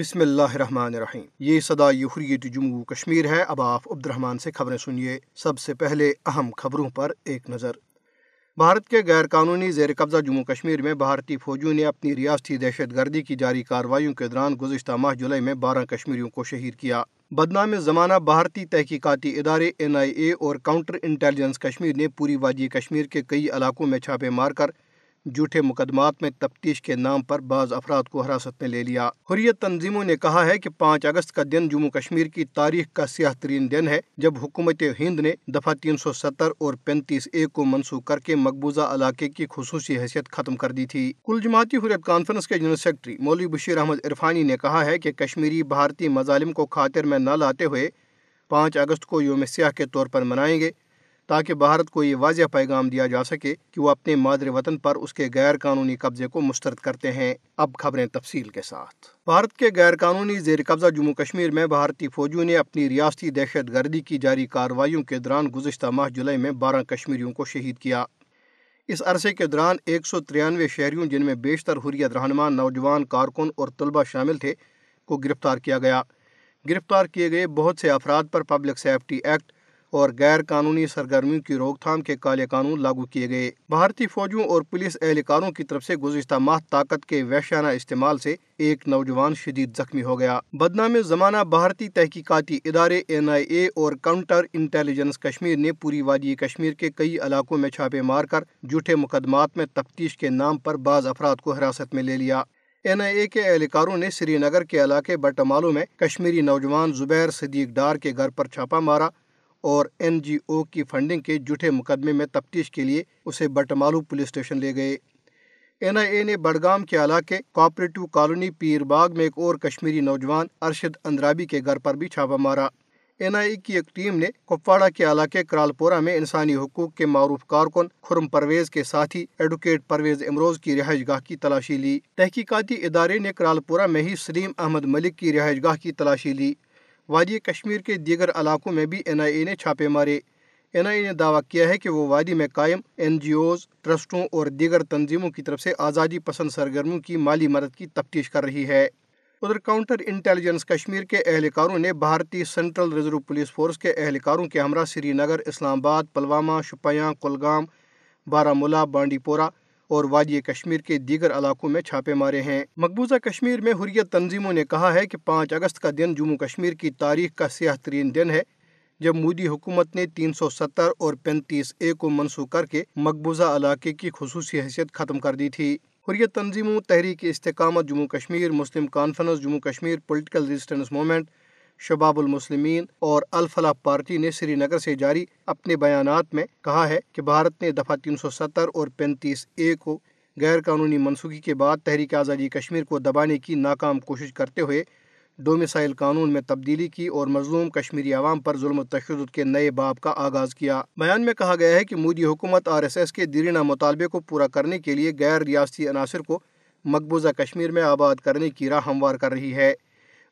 بسم اللہ الرحمن الرحیم۔ یہ صدا حریت جموں کشمیر ہے۔ اب آپ عبد الرحمن سے خبریں سنیے۔ سب سے پہلے اہم خبروں پر ایک نظر۔ بھارت کے غیر قانونی زیر قبضہ جموں کشمیر میں بھارتی فوجیوں نے اپنی ریاستی دہشت گردی کی جاری کارروائیوں کے دوران گزشتہ ماہ جولائی میں بارہ کشمیریوں کو شہید کیا۔ بدنام زمانہ بھارتی تحقیقاتی ادارے این آئی اے اور کاؤنٹر انٹیلیجنس کشمیر نے پوری وادی کشمیر کے کئی علاقوں میں چھاپے مار کر جھوٹے مقدمات میں تفتیش کے نام پر بعض افراد کو حراست میں لے لیا۔ حریت تنظیموں نے کہا ہے کہ پانچ اگست کا دن جموں کشمیر کی تاریخ کا سیاہ ترین دن ہے، جب حکومت ہند نے دفعہ تین سو ستر اور پینتیس اے کو منسوخ کر کے مقبوضہ علاقے کی خصوصی حیثیت ختم کر دی تھی۔ کل جماعتی حریت کانفرنس کے جنرل سیکرٹری مولوی بشیر احمد عرفانی نے کہا ہے کہ کشمیری بھارتی مظالم کو خاطر میں نہ لاتے ہوئے پانچ اگست کو یوم سیاہ کے طور پر منائیں گے۔ تاکہ بھارت کو یہ واضح پیغام دیا جا سکے کہ وہ اپنے مادر وطن پر اس کے غیر قانونی قبضے کو مسترد کرتے ہیں۔ اب خبریں تفصیل کے ساتھ۔ بھارت کے غیر قانونی زیر قبضہ جموں کشمیر میں بھارتی فوجیوں نے اپنی ریاستی دہشت گردی کی جاری کارروائیوں کے دوران گزشتہ ماہ جولائی میں بارہ کشمیریوں کو شہید کیا۔ اس عرصے کے دوران ایک سو ترانوے شہریوں، جن میں بیشتر حریت رہنما نوجوان، کارکن اور طلبہ شامل تھے، کو گرفتار کیا گیا۔ گرفتار کیے گئے بہت سے افراد پر پبلک سیفٹی ایکٹ اور غیر قانونی سرگرمیوں کی روک تھام کے کالے قانون لاگو کیے گئے۔ بھارتی فوجیوں اور پولیس اہلکاروں کی طرف سے گزشتہ ماہ طاقت کے وحشانہ استعمال سے ایک نوجوان شدید زخمی ہو گیا۔ بدنام زمانہ بھارتی تحقیقاتی ادارے این آئی اے اور کاؤنٹر انٹیلیجنس کشمیر نے پوری وادی کشمیر کے کئی علاقوں میں چھاپے مار کر جھوٹے مقدمات میں تفتیش کے نام پر بعض افراد کو حراست میں لے لیا۔ این آئی اے کے اہلکاروں نے سری نگر کے علاقے بٹمالو میں کشمیری نوجوان زبیر صدیق ڈار کے گھر پر چھاپا مارا۔ اور این جی او کی فنڈنگ کے جھوٹے مقدمے میں تفتیش کے لیے اسے بٹمالو پولیس اسٹیشن لے گئے۔ این آئی اے نے بڈگام کے علاقے کوآپریٹو کالونی پیر باغ میں ایک اور کشمیری نوجوان ارشد اندرابی کے گھر پر بھی چھاپا مارا۔ این آئی اے کی ایک ٹیم نے کپواڑہ کے علاقے کرالپورہ میں انسانی حقوق کے معروف کارکن خرم پرویز کے ساتھی ایڈوکیٹ پرویز امروز کی رہائش گاہ کی تلاشی لی۔ تحقیقاتی ادارے نے کرالپورہ میں ہی سلیم احمد ملک کی رہائش گاہ کی تلاشی لی۔ وادی کشمیر کے دیگر علاقوں میں بھی این آئی اے نے چھاپے مارے۔ این آئی اے نے دعویٰ کیا ہے کہ وہ وادی میں قائم این جی اوز، ٹرسٹوں اور دیگر تنظیموں کی طرف سے آزادی پسند سرگرمیوں کی مالی مدد کی تفتیش کر رہی ہے۔ ادھر کاؤنٹر انٹیلیجنس کشمیر کے اہلکاروں نے بھارتی سینٹرل ریزرو پولیس فورس کے اہلکاروں کے ہمراہ سری نگر، اسلام آباد، پلوامہ، شپیاں، کلگام، بارہ ملا بانڈی پورہ اور وادی کشمیر کے دیگر علاقوں میں چھاپے مارے ہیں۔ مقبوضہ کشمیر میں حریت تنظیموں نے کہا ہے کہ پانچ اگست کا دن جموں کشمیر کی تاریخ کا سیاہ ترین دن ہے، جب مودی حکومت نے تین سو ستر اور پینتیس اے کو منسوخ کر کے مقبوضہ علاقے کی خصوصی حیثیت ختم کر دی تھی۔ حریت تنظیموں، Tehreek Istiqamat Jammu Kashmir, Muslim Conference Jammu Kashmir, political resistance movement Shabab al-Muslimeen اور الفلاح پارٹی نے سری نگر سے جاری اپنے بیانات میں کہا ہے کہ بھارت نے دفعہ تین سو ستر اور پینتیس اے کو غیر قانونی منسوخی کے بعد تحریک آزادی کشمیر کو دبانے کی ناکام کوشش کرتے ہوئے ڈومیسائل قانون میں تبدیلی کی اور مظلوم کشمیری عوام پر ظلم و تشدد کے نئے باب کا آغاز کیا۔ بیان میں کہا گیا ہے کہ مودی حکومت آر ایس ایس کے دیرینہ مطالبے کو پورا کرنے کے لیے غیر ریاستی عناصر کو مقبوضہ کشمیر میں آباد کرنے کی راہ ہموار کر رہی ہے۔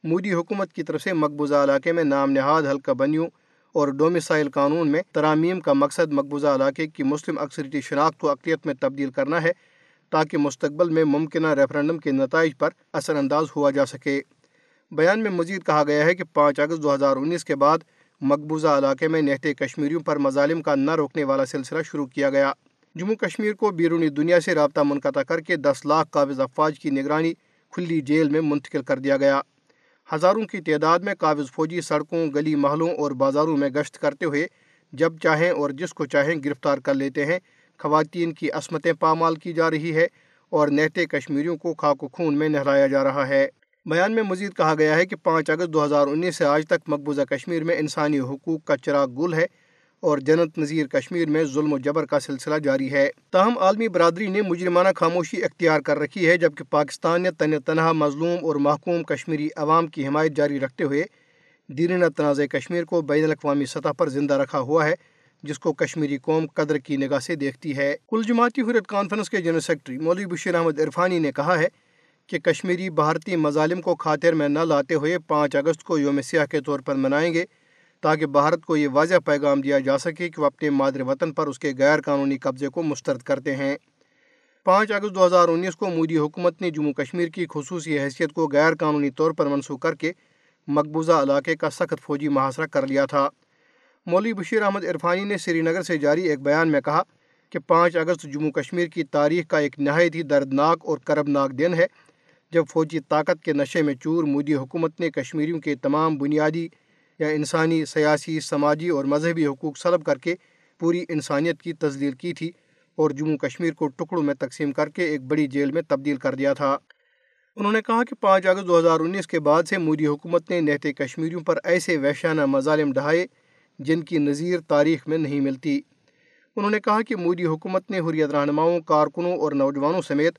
مودی حکومت کی طرف سے مقبوضہ علاقے میں نام نہاد حلقہ بنیوں اور ڈومیسائل قانون میں ترامیم کا مقصد مقبوضہ علاقے کی مسلم اکثریتی شناخت کو اقلیت میں تبدیل کرنا ہے تاکہ مستقبل میں ممکنہ ریفرنڈم کے نتائج پر اثر انداز ہوا جا سکے۔ بیان میں مزید کہا گیا ہے کہ پانچ اگست دو ہزار انیس کے بعد مقبوضہ علاقے میں نہتے کشمیریوں پر مظالم کا نہ روکنے والا سلسلہ شروع کیا گیا۔ جموں کشمیر کو بیرونی دنیا سے رابطہ منقطع کر کے دس لاکھ قابض افواج کی نگرانی کھلی جیل میں منتقل کر دیا گیا۔ ہزاروں کی تعداد میں قابض فوجی سڑکوں، گلی محلوں اور بازاروں میں گشت کرتے ہوئے جب چاہیں اور جس کو چاہیں گرفتار کر لیتے ہیں۔ خواتین کی عصمتیں پامال کی جا رہی ہے اور نہتے کشمیریوں کو خاک و خون میں نہلایا جا رہا ہے۔ بیان میں مزید کہا گیا ہے کہ پانچ اگست دو ہزار انیس سے آج تک مقبوضہ کشمیر میں انسانی حقوق کا چراغ گل ہے۔ اور جنت نظیر کشمیر میں ظلم و جبر کا سلسلہ جاری ہے۔ تاہم، عالمی برادری نے مجرمانہ خاموشی اختیار کر رکھی ہے، جبکہ پاکستان نے تن تنہا مظلوم اور محکوم کشمیری عوام کی حمایت جاری رکھتے ہوئے دیرینہ تنازع کشمیر کو بین الاقوامی سطح پر زندہ رکھا ہوا ہے، جس کو کشمیری قوم قدر کی نگاہ سے دیکھتی ہے۔ کل جماعتی حریت کانفرنس کے جنرل سیکرٹری مولوی بشیر احمد عرفانی نے کہا ہے کہ کشمیری بھارتی مظالم کو خاطر میں نہ لاتے ہوئے پانچ اگست کو یوم سیاہ کے طور پر منائیں گے۔ تاکہ بھارت کو یہ واضح پیغام دیا جا سکے کہ وہ اپنے مادر وطن پر اس کے غیر قانونی قبضے کو مسترد کرتے ہیں۔ پانچ اگست دو ہزار انیس کو مودی حکومت نے جموں کشمیر کی خصوصی حیثیت کو غیر قانونی طور پر منسوخ کر کے مقبوضہ علاقے کا سخت فوجی محاصرہ کر لیا تھا۔ مولوی بشیر احمد عرفانی نے سری نگر سے جاری ایک بیان میں کہا کہ پانچ اگست جموں کشمیر کی تاریخ کا ایک نہایت ہی دردناک اور کربناک دن ہے۔ جب فوجی طاقت کے نشے میں چور مودی حکومت نے کشمیریوں کے تمام بنیادی یا انسانی، سیاسی، سماجی اور مذہبی حقوق سلب کر کے پوری انسانیت کی تزلیل کی تھی اور جموں کشمیر کو ٹکڑوں میں تقسیم کر کے ایک بڑی جیل میں تبدیل کر دیا تھا۔ انہوں نے کہا کہ پانچ اگست دو ہزار انیس کے بعد سے مودی حکومت نے نہتے کشمیریوں پر ایسے وحشانہ مظالم ڈھائے جن کی نظیر تاریخ میں نہیں ملتی۔ انہوں نے کہا کہ مودی حکومت نے حریت رہنماؤں، کارکنوں اور نوجوانوں سمیت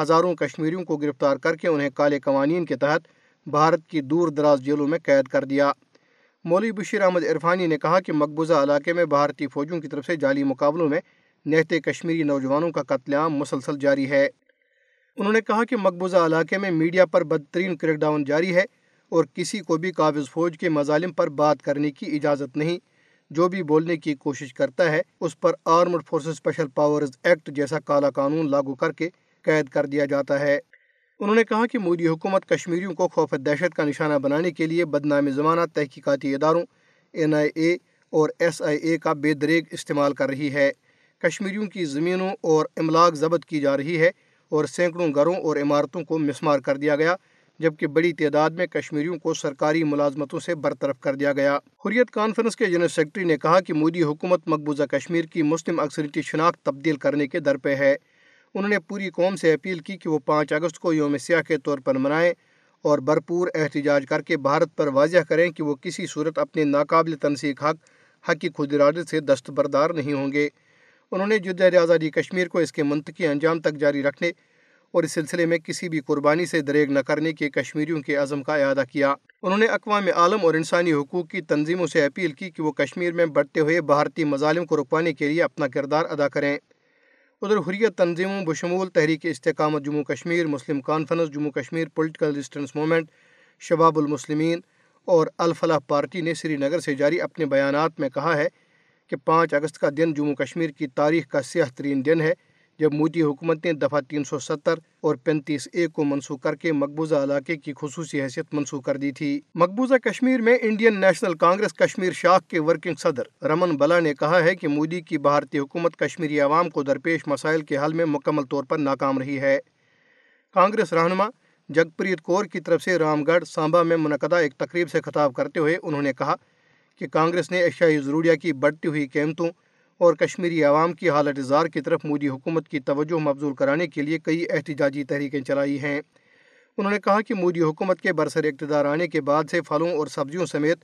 ہزاروں کشمیریوں کو گرفتار کر کے انہیں کالے قوانین کے تحت بھارت کی دور دراز جیلوں میں قید کر دیا۔ مولوی بشیر احمد عرفانی نے کہا کہ مقبوضہ علاقے میں بھارتی فوجوں کی طرف سے جعلی مقابلوں میں نہتے کشمیری نوجوانوں کا قتل عام مسلسل جاری ہے۔ انہوں نے کہا کہ مقبوضہ علاقے میں میڈیا پر بدترین کریک ڈاؤن جاری ہے اور کسی کو بھی قابض فوج کے مظالم پر بات کرنے کی اجازت نہیں۔ جو بھی بولنے کی کوشش کرتا ہے، اس پر armed forces special powers act جیسا کالا قانون لاگو کر کے قید کر دیا جاتا ہے۔ انہوں نے کہا کہ مودی حکومت کشمیریوں کو خوف دہشت کا نشانہ بنانے کے لیے بدنام زمانہ تحقیقاتی اداروں این آئی اے اور ایس آئی اے کا بے دریگ استعمال کر رہی ہے۔ کشمیریوں کی زمینوں اور املاک ضبط کی جا رہی ہے اور سینکڑوں گھروں اور عمارتوں کو مسمار کر دیا گیا، جبکہ بڑی تعداد میں کشمیریوں کو سرکاری ملازمتوں سے برطرف کر دیا گیا۔ حریت کانفرنس کے جنرل سیکرٹری نے کہا کہ مودی حکومت مقبوضہ کشمیر کی مسلم اکثریتی شناخت تبدیل کرنے کے در پہ ہے۔ انہوں نے پوری قوم سے اپیل کی کہ وہ پانچ اگست کو یوم سیاہ کے طور پر منائیں اور بھرپور احتجاج کر کے بھارت پر واضح کریں کہ وہ کسی صورت اپنے ناقابل تنسیق حق حق کی خود ارادے سے دستبردار نہیں ہوں گے۔ انہوں نے جدید آزادی کشمیر کو اس کے منطقی انجام تک جاری رکھنے اور اس سلسلے میں کسی بھی قربانی سے دریگ نہ کرنے کے کشمیریوں کے عزم کا اعادہ کیا۔ انہوں نے اقوام عالم اور انسانی حقوق کی تنظیموں سے اپیل کی کہ وہ کشمیر میں بڑھتے ہوئے بھارتی مظالم کو رکوانے کے لیے اپنا کردار ادا کریں۔ ادھر حریت تنظیموں، بشمول Tehreek Istiqamat Jammu Kashmir, Muslim Conference Jammu Kashmir political resistance movement Shabab al-Muslimeen اور الفلاح پارٹی نے سری نگر سے جاری اپنے بیانات میں کہا ہے کہ پانچ اگست کا دن جموں کشمیر کی تاریخ کا سیاہ ترین دن ہے۔ جب مودی حکومت نے دفعہ تین سو ستر اور پینتیس اے کو منسوخ کر کے مقبوضہ علاقے کی خصوصی حیثیت منسوخ کر دی تھی۔ مقبوضہ کشمیر میں انڈین نیشنل کانگریس کشمیر شاخ کے ورکنگ صدر رمن بلا نے کہا ہے کہ مودی کی بھارتی حکومت کشمیری عوام کو درپیش مسائل کے حل میں مکمل طور پر ناکام رہی ہے۔ کانگریس رہنما جگ پریت کور کی طرف سے رام گڑھ سانبا میں منعقدہ ایک تقریب سے خطاب کرتے ہوئے انہوں نے کہا کہ کانگریس نے اشیائی ضروریہ کی بڑھتی ہوئی قیمتوں اور کشمیری عوام کی حالت اظہار کی طرف مودی حکومت کی توجہ مبزول کرانے کے لیے کئی احتجاجی تحریکیں چلائی ہیں۔ انہوں نے کہا کہ مودی حکومت کے برسر اقتدار آنے کے بعد سے پھلوں اور سبزیوں سمیت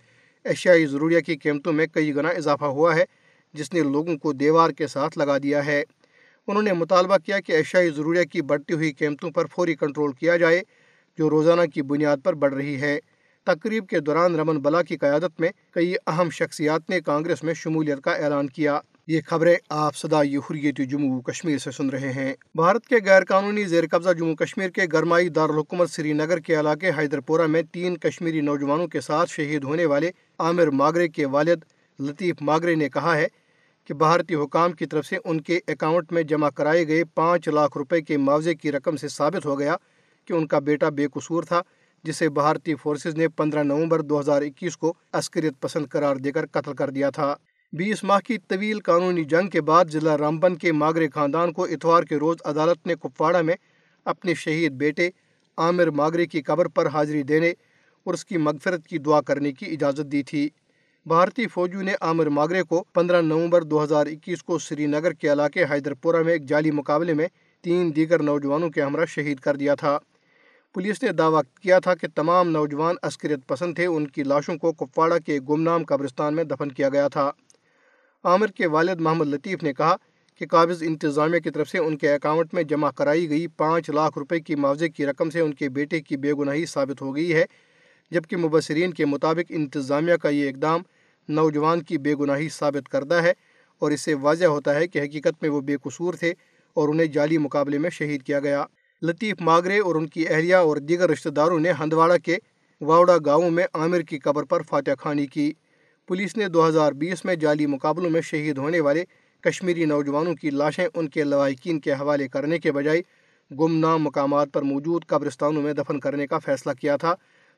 اشیائی ضروریہ کی قیمتوں میں کئی گنا اضافہ ہوا ہے، جس نے لوگوں کو دیوار کے ساتھ لگا دیا ہے۔ انہوں نے مطالبہ کیا کہ اشیائی ضروریہ کی بڑھتی ہوئی قیمتوں پر فوری کنٹرول کیا جائے، جو روزانہ کی بنیاد پر بڑھ رہی ہے۔ تقریب کے دوران رمن بلا کی قیادت میں کئی اہم شخصیات نے کانگریس میں شمولیت کا اعلان کیا۔ یہ خبریں آپ صدائی حریت جموں کشمیر سے سن رہے ہیں۔ بھارت کے غیر قانونی زیر قبضہ جموں کشمیر کے گرمائی دارالحکومت سری نگر کے علاقے حیدر پورہ میں تین کشمیری نوجوانوں کے ساتھ شہید ہونے والے عامر ماگرے کے والد لطیف ماگرے نے کہا ہے کہ بھارتی حکام کی طرف سے ان کے اکاؤنٹ میں جمع کرائے گئے پانچ لاکھ روپے کے معاوضے کی رقم سے ثابت ہو گیا کہ ان کا بیٹا بے قصور تھا، جسے بھارتی فورسز نے پندرہ نومبر دو ہزار اکیس کو عسکریت پسند قرار دے کر قتل کر دیا تھا۔ بیس ماہ کی طویل قانونی جنگ کے بعد ضلع رامبن کے ماگرے خاندان کو اتوار کے روز عدالت نے کپواڑہ میں اپنے شہید بیٹے عامر ماگرے کی قبر پر حاضری دینے اور اس کی مغفرت کی دعا کرنے کی اجازت دی تھی۔ بھارتی فوجیوں نے عامر ماگرے کو پندرہ نومبر دو ہزار اکیس کو سری نگر کے علاقے حیدر پورہ میں ایک جعلی مقابلے میں تین دیگر نوجوانوں کے ہمراہ شہید کر دیا تھا۔ پولیس نے دعویٰ کیا تھا کہ تمام نوجوان عسکریت پسند تھے۔ ان کی لاشوں کو کپواڑہ کے گمنام قبرستان میں دفن کیا گیا تھا۔ عامر کے والد محمد لطیف نے کہا کہ قابض انتظامیہ کی طرف سے ان کے اکاؤنٹ میں جمع کرائی گئی پانچ لاکھ روپے کی معاوضے کی رقم سے ان کے بیٹے کی بے گناہی ثابت ہو گئی ہے، جبکہ مبصرین کے مطابق انتظامیہ کا یہ اقدام نوجوان کی بے گناہی ثابت کردہ ہے اور اس سے واضح ہوتا ہے کہ حقیقت میں وہ بے قصور تھے اور انہیں جعلی مقابلے میں شہید کیا گیا۔ لطیف ماگرے اور ان کی اہلیہ اور دیگر رشتہ داروں نے ہندواڑہ کے واوڑا گاؤں میں عامر کی قبر پر فاتح خانی کی۔ پولیس نے دو ہزار بیس میں جعلی مقابلوں میں شہید ہونے والے کشمیری نوجوانوں کی لاشیں ان کے لواحقین کے حوالے کرنے کے بجائے گمنام مقامات پر موجود قبرستانوں میں دفن کرنے کا فیصلہ کیا تھا۔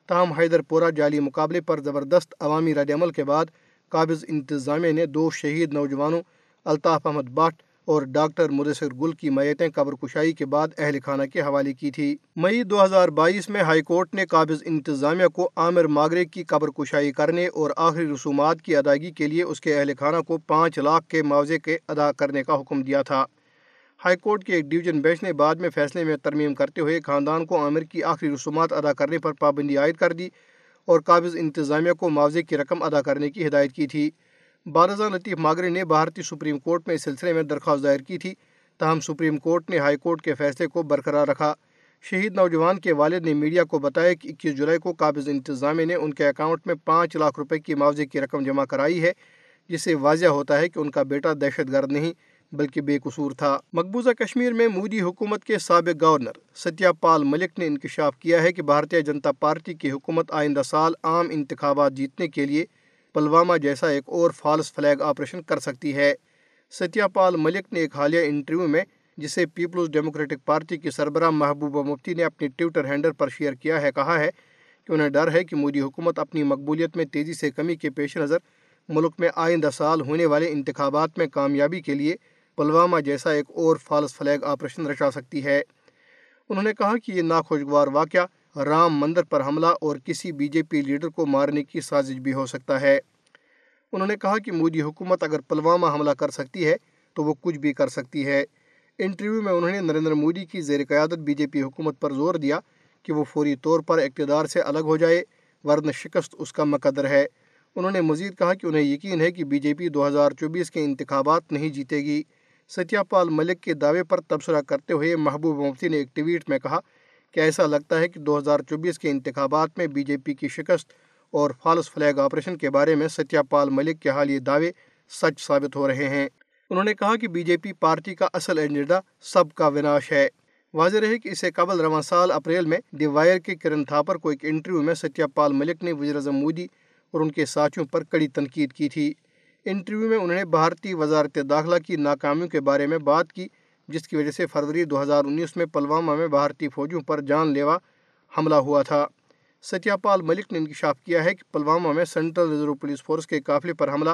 تاہم حیدر پورہ جعلی مقابلے پر زبردست عوامی رد عمل کے بعد قابض انتظامیہ نے دو شہید نوجوانوں، الطاف احمد بٹ اور ڈاکٹر مدثر گل کی میتیں قبر کشائی کے بعد اہل خانہ کے حوالے کی تھی۔ مئی دو ہزار بائیس میں ہائی کورٹ نے قابض انتظامیہ کو عامر ماگرے کی قبر کشائی کرنے اور آخری رسومات کی ادائیگی کے لیے اس کے اہل خانہ کو پانچ لاکھ کے معاوضے کے ادا کرنے کا حکم دیا تھا۔ ہائی کورٹ کے ایک ڈویژن بینچ نے بعد میں فیصلے میں ترمیم کرتے ہوئے خاندان کو عامر کی آخری رسومات ادا کرنے پر پابندی عائد کر دی اور قابض انتظامیہ کو معاوضے کی رقم ادا کرنے کی ہدایت کی تھی۔ بارزہ لطیف ماگرے نے بھارتی سپریم کورٹ میں اس سلسلے میں درخواست دائر کی تھی۔ تاہم، سپریم کورٹ نے ہائی کورٹ کے فیصلے کو برقرار رکھا۔ شہید نوجوان کے والد نے میڈیا کو بتایا کہ اکیس جولائی کو قابض انتظامیہ نے ان کے اکاؤنٹ میں پانچ لاکھ روپے کی معاوضے کی رقم جمع کرائی ہے، جس سے واضح ہوتا ہے کہ ان کا بیٹا دہشت گرد نہیں، بلکہ بے قصور تھا۔ مقبوضہ کشمیر میں مودی حکومت کے سابق گورنر ستیہ پال ملک نے انکشاف کیا ہے کہ بھارتیہ جنتا پارٹی کی حکومت آئندہ سال عام انتخابات جیتنے کے لیے پلوامہ جیسا ایک اور فالس فلیگ آپریشن کر سکتی ہے۔ ستیہ پال ملک نے ایک حالیہ انٹرویو میں، جسے پیپلز ڈیموکریٹک پارٹی کی سربراہ محبوبہ مفتی نے اپنی ٹویٹر ہینڈل پر شیئر کیا ہے، کہا ہے کہ انہیں ڈر ہے کہ مودی حکومت اپنی مقبولیت میں تیزی سے کمی کے پیش نظر ملک میں آئندہ سال ہونے والے انتخابات میں کامیابی کے لیے پلوامہ جیسا ایک اور فالس فلیگ آپریشن رچا سکتی ہے۔ انہوں نے کہا کہ یہ ناخوشگوار واقعہ رام مندر پر حملہ اور کسی بی جے پی لیڈر کو مارنے کی سازش بھی ہو سکتا ہے۔ انہوں نے کہا کہ مودی حکومت اگر پلوامہ حملہ کر سکتی ہے تو وہ کچھ بھی کر سکتی ہے۔ انٹرویو میں انہوں نے نریندر مودی کی زیر قیادت بی جے پی حکومت پر زور دیا کہ وہ فوری طور پر اقتدار سے الگ ہو جائے، ورنہ شکست اس کا مقدر ہے۔ انہوں نے مزید کہا کہ انہیں یقین ہے کہ بی جے پی دو ہزار چوبیس کے انتخابات نہیں جیتے گی۔ ستیہ پال ملک کے دعوے پر تبصرہ کرتے ہوئے محبوب مفتی نے ایک ٹویٹ میں کہا کہ ایسا لگتا ہے کہ دو ہزار چوبیس کے انتخابات میں بی جے پی کی شکست اور فالس فلیگ آپریشن کے بارے میں ستیہ پال ملک کے حالیہ دعوے سچ ثابت ہو رہے ہیں۔ انہوں نے کہا کہ بی جے پی پارٹی کا اصل ایجنڈا سب کا وناش ہے۔ واضح رہے کہ اسے قبل رواں سال اپریل میں دی وائر کے کرن تھاپر کو ایک انٹرویو میں ستیہ پال ملک نے وزیر اعظم مودی اور ان کے ساتھیوں پر کڑی تنقید کی تھی۔ انٹرویو میں انہوں نے بھارتی وزارت داخلہ کی ناکامیوں کے بارے میں بات کی جس کی وجہ سے فروری دو ہزار انیس میں پلوامہ میں بھارتی فوجیوں پر جان لیوا حملہ ہوا تھا۔ ستیہ پال ملک نے انکشاف کیا ہے کہ پلوامہ میں سینٹرل ریزرو پولیس فورس کے قافلے پر حملہ،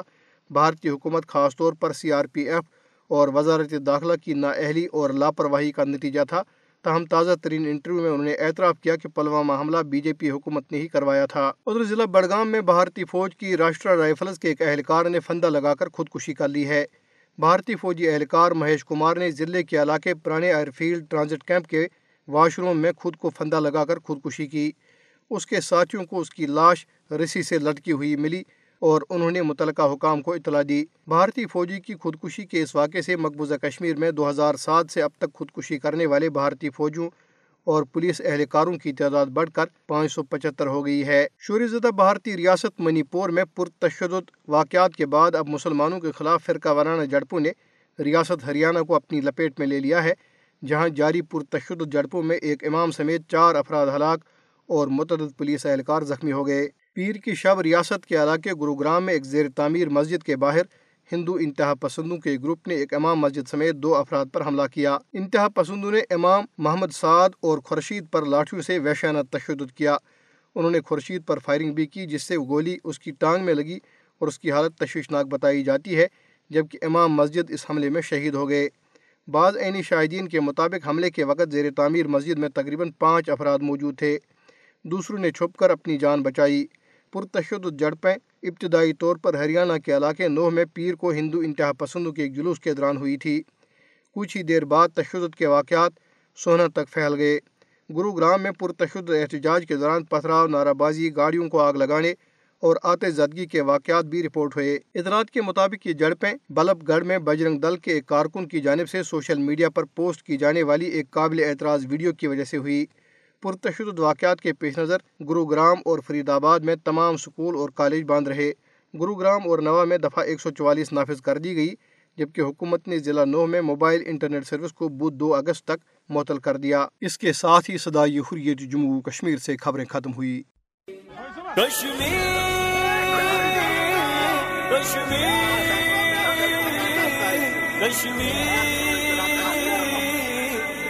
بھارتی حکومت خاص طور پر سی آر پی ایف اور وزارت داخلہ کی نااہلی اور لاپرواہی کا نتیجہ تھا۔ تاہم تازہ ترین انٹرویو میں انہوں نے اعتراف کیا کہ پلوامہ حملہ بی جے پی حکومت نے ہی کروایا تھا۔ ادھر ضلع بڑگام میں بھارتی فوج کی راشٹرا رائفلز کے ایک اہلکار نے فندہ لگا کر خودکشی کر لی ہے۔ بھارتی فوجی اہلکار مہیش کمار نے ضلع کے علاقے پرانے ایئر فیلڈ ٹرانزٹ کیمپ کے واش روم میں خود کو فندہ لگا کر خودکشی کی۔ اس کے ساتھیوں کو اس کی لاش رسی سے لٹکی ہوئی ملی اور انہوں نے متعلقہ حکام کو اطلاع دی۔ بھارتی فوجی کی خودکشی کے اس واقعے سے مقبوضہ کشمیر میں دو ہزار سات سے اب تک خودکشی کرنے والے بھارتی فوجیوں اور پولیس اہلکاروں کی تعداد بڑھ کر پانچ سو پچہتر ہو گئی ہے۔ شوری زدہ بھارتی ریاست منی پور میں پرتشدد واقعات کے بعد اب مسلمانوں کے خلاف فرقہ وارانہ جڑپوں نے ریاست ہریانہ کو اپنی لپیٹ میں لے لیا ہے، جہاں جاری پرتشدد جڑپوں میں ایک امام سمیت چار افراد ہلاک اور متعدد پولیس اہلکار زخمی ہو گئے۔ پیر کی شب ریاست کے علاقے گروگرام میں ایک زیر تعمیر مسجد کے باہر ہندو انتہا پسندوں کے گروپ نے ایک امام مسجد سمیت دو افراد پر حملہ کیا۔ انتہا پسندوں نے امام محمد سعد اور خورشید پر لاٹھیوں سے وحشانہ تشدد کیا۔ انہوں نے خورشید پر فائرنگ بھی کی، جس سے گولی اس کی ٹانگ میں لگی اور اس کی حالت تشویشناک بتائی جاتی ہے، جبکہ امام مسجد اس حملے میں شہید ہو گئے۔ بعض عینی شاہدین کے مطابق حملے کے وقت زیر تعمیر مسجد میں تقریباً پانچ افراد موجود تھے۔ دوسروں نے چھپ کر اپنی جان بچائی۔ پرتشدد جڑپیں ابتدائی طور پر ہریانہ کے علاقے نوح میں پیر کو ہندو انتہا پسندوں کے ایک جلوس کے دوران ہوئی تھی۔ کچھ ہی دیر بعد تشدد کے واقعات سونا تک پھیل گئے۔ گرو گرام میں پرتشدد احتجاج کے دوران پتھراؤ نعرہ بازی، گاڑیوں کو آگ لگانے اور آتے زدگی کے واقعات بھی رپورٹ ہوئے۔ اطلاعات کے مطابق یہ جڑپیں بلب گڑھ میں بجرنگ دل کے ایک کارکن کی جانب سے سوشل میڈیا پر پوسٹ کی جانے والی ایک قابل اعتراض ویڈیو کی وجہ سے ہوئی۔ پرتشدد واقعات کے پیش نظر گروگرام اور فرید آباد میں تمام سکول اور کالج بند رہے۔ گروگرام اور نوا میں دفعہ ایک سو چوالیس نافذ کر دی گئی، جبکہ حکومت نے ضلع نو میں موبائل انٹرنیٹ سروس کو بدھ دو اگست تک معطل کر دیا۔ اس کے ساتھ ہی صدائی حریت جموں کشمیر سے خبریں ختم ہوئی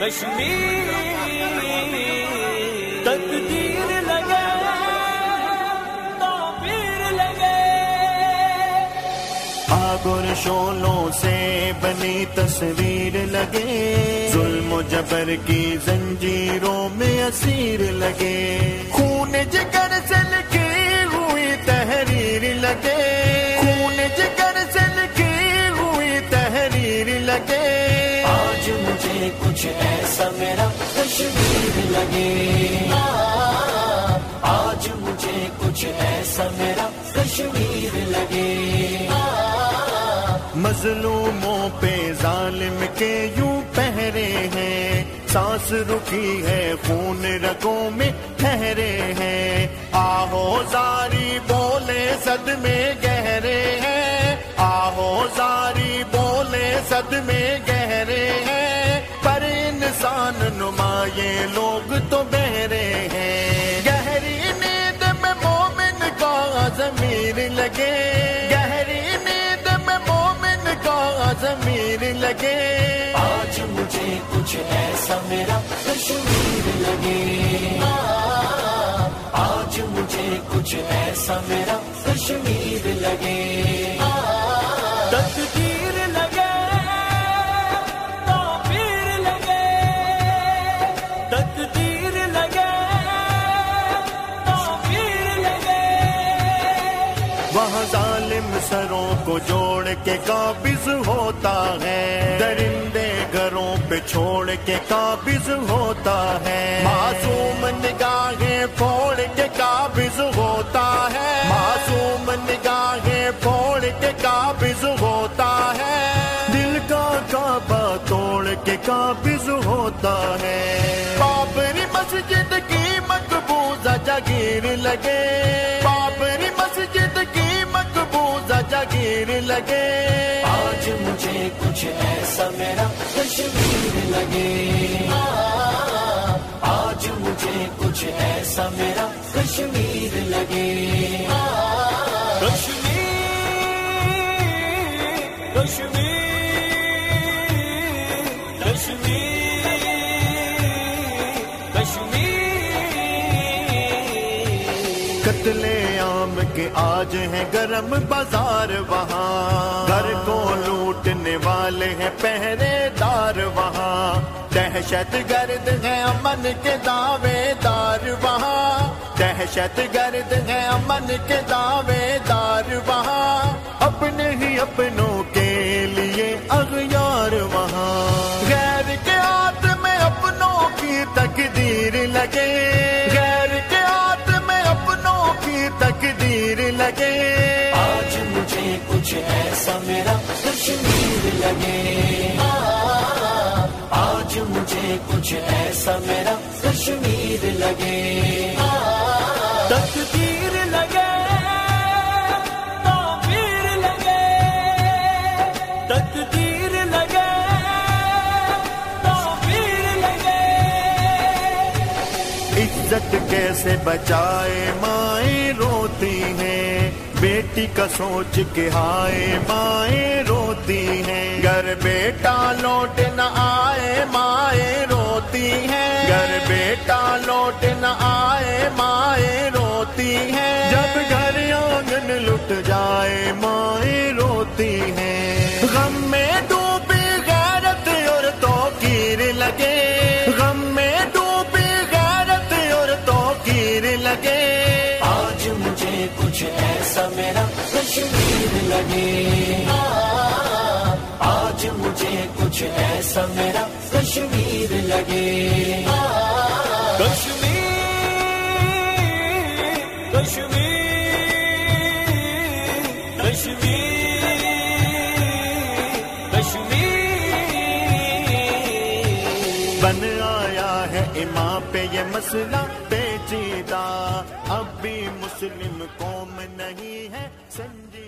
تقدیر گر شولوں سے بنی تصویر لگے۔ ظلم و جبر کی زنجیروں میں اسیر لگے۔ خون جگر سے مظلوموں پہ ظالم کے یوں پہرے ہیں۔ سانس رکی ہے، خون رگوں میں ٹھہرے ہیں۔ آہو زاری بولے صد میں گہرے ہیں۔ آہو زاری بولے صد میں گہرے ہیں۔ پر انسان نمایے لوگ تو بہرے ہیں۔ گہری نیند میں مومن کا ضمیر لگے۔ ضمیر لگے۔ آج مجھے کچھ ایسا میرا کشمیر لگے۔ آج مجھے کچھ ایسا میرا کشمیر لگے۔ تقدیر لگے تعبیر لگے۔ تقدیر لگے تعبیر لگے۔ وہاں ظالم سروں کو جوڑ کے قابض ہوتا ہے۔ درندے گھروں پہ چھوڑ کے قابض ہوتا ہے۔ معصوم نگاہیں پھوڑ کے قابض ہوتا ہے۔ معصوم نگاہیں پھوڑ کے قابض ہوتا ہے۔ دل کا کعبہ توڑ کے قابض ہوتا ہے۔ بابری مسجد کی مقبوضہ جگیر لگے۔ جگیر لگے۔ آج مجھے کچھ ایسا میرا کشمیر لگے۔ آج مجھے کچھ ایسا میرا کشمیر لگے۔ کشمیر کشمیر کشمیر کشمیر۔ قتل عام کے آج ہیں گرم بازار۔ وہاں۔ گھر کو لوٹنے والے ہیں پہرے دار وہاں۔ دہشت گرد ہے امن کے دعوے دار وہاں۔ دہشت گرد ہے امن کے دعوے دار وہاں۔ اپنے ہی اپنوں کے لیے اغیار وہاں۔ غیر کے ہاتھ میں اپنوں کی تقدیر لگے۔ کچھ ایسا میرا کشمیر لگے۔ آج مجھے کچھ ایسا میرا کشمیر لگے۔ تقدیر لگے، تعبیر لگے۔ تقدیر لگے، تعبیر لگے۔ عزت کیسے بچائے مائیں روتی ہیں؟ بیٹی کا سوچ کے ہائے مائیں روتی ہیں۔ گھر بیٹا لوٹ نہ آئے مائیں روتی ہیں۔ گھر بیٹا لوٹ نہ آئے مائیں روتی ہیں۔ جب گھر آنگن لٹ جائے مائیں روتی ہیں۔ میرا کشمیر لگے۔ آج مجھے کچھ ایسا میرا کشمیر لگے۔ کشمیر کشمیر کشمیر کشمیر بن آیا ہے امام پہ یہ مسئلہ پیچیدہ۔ بھی مسلم قوم نہیں ہے سنجی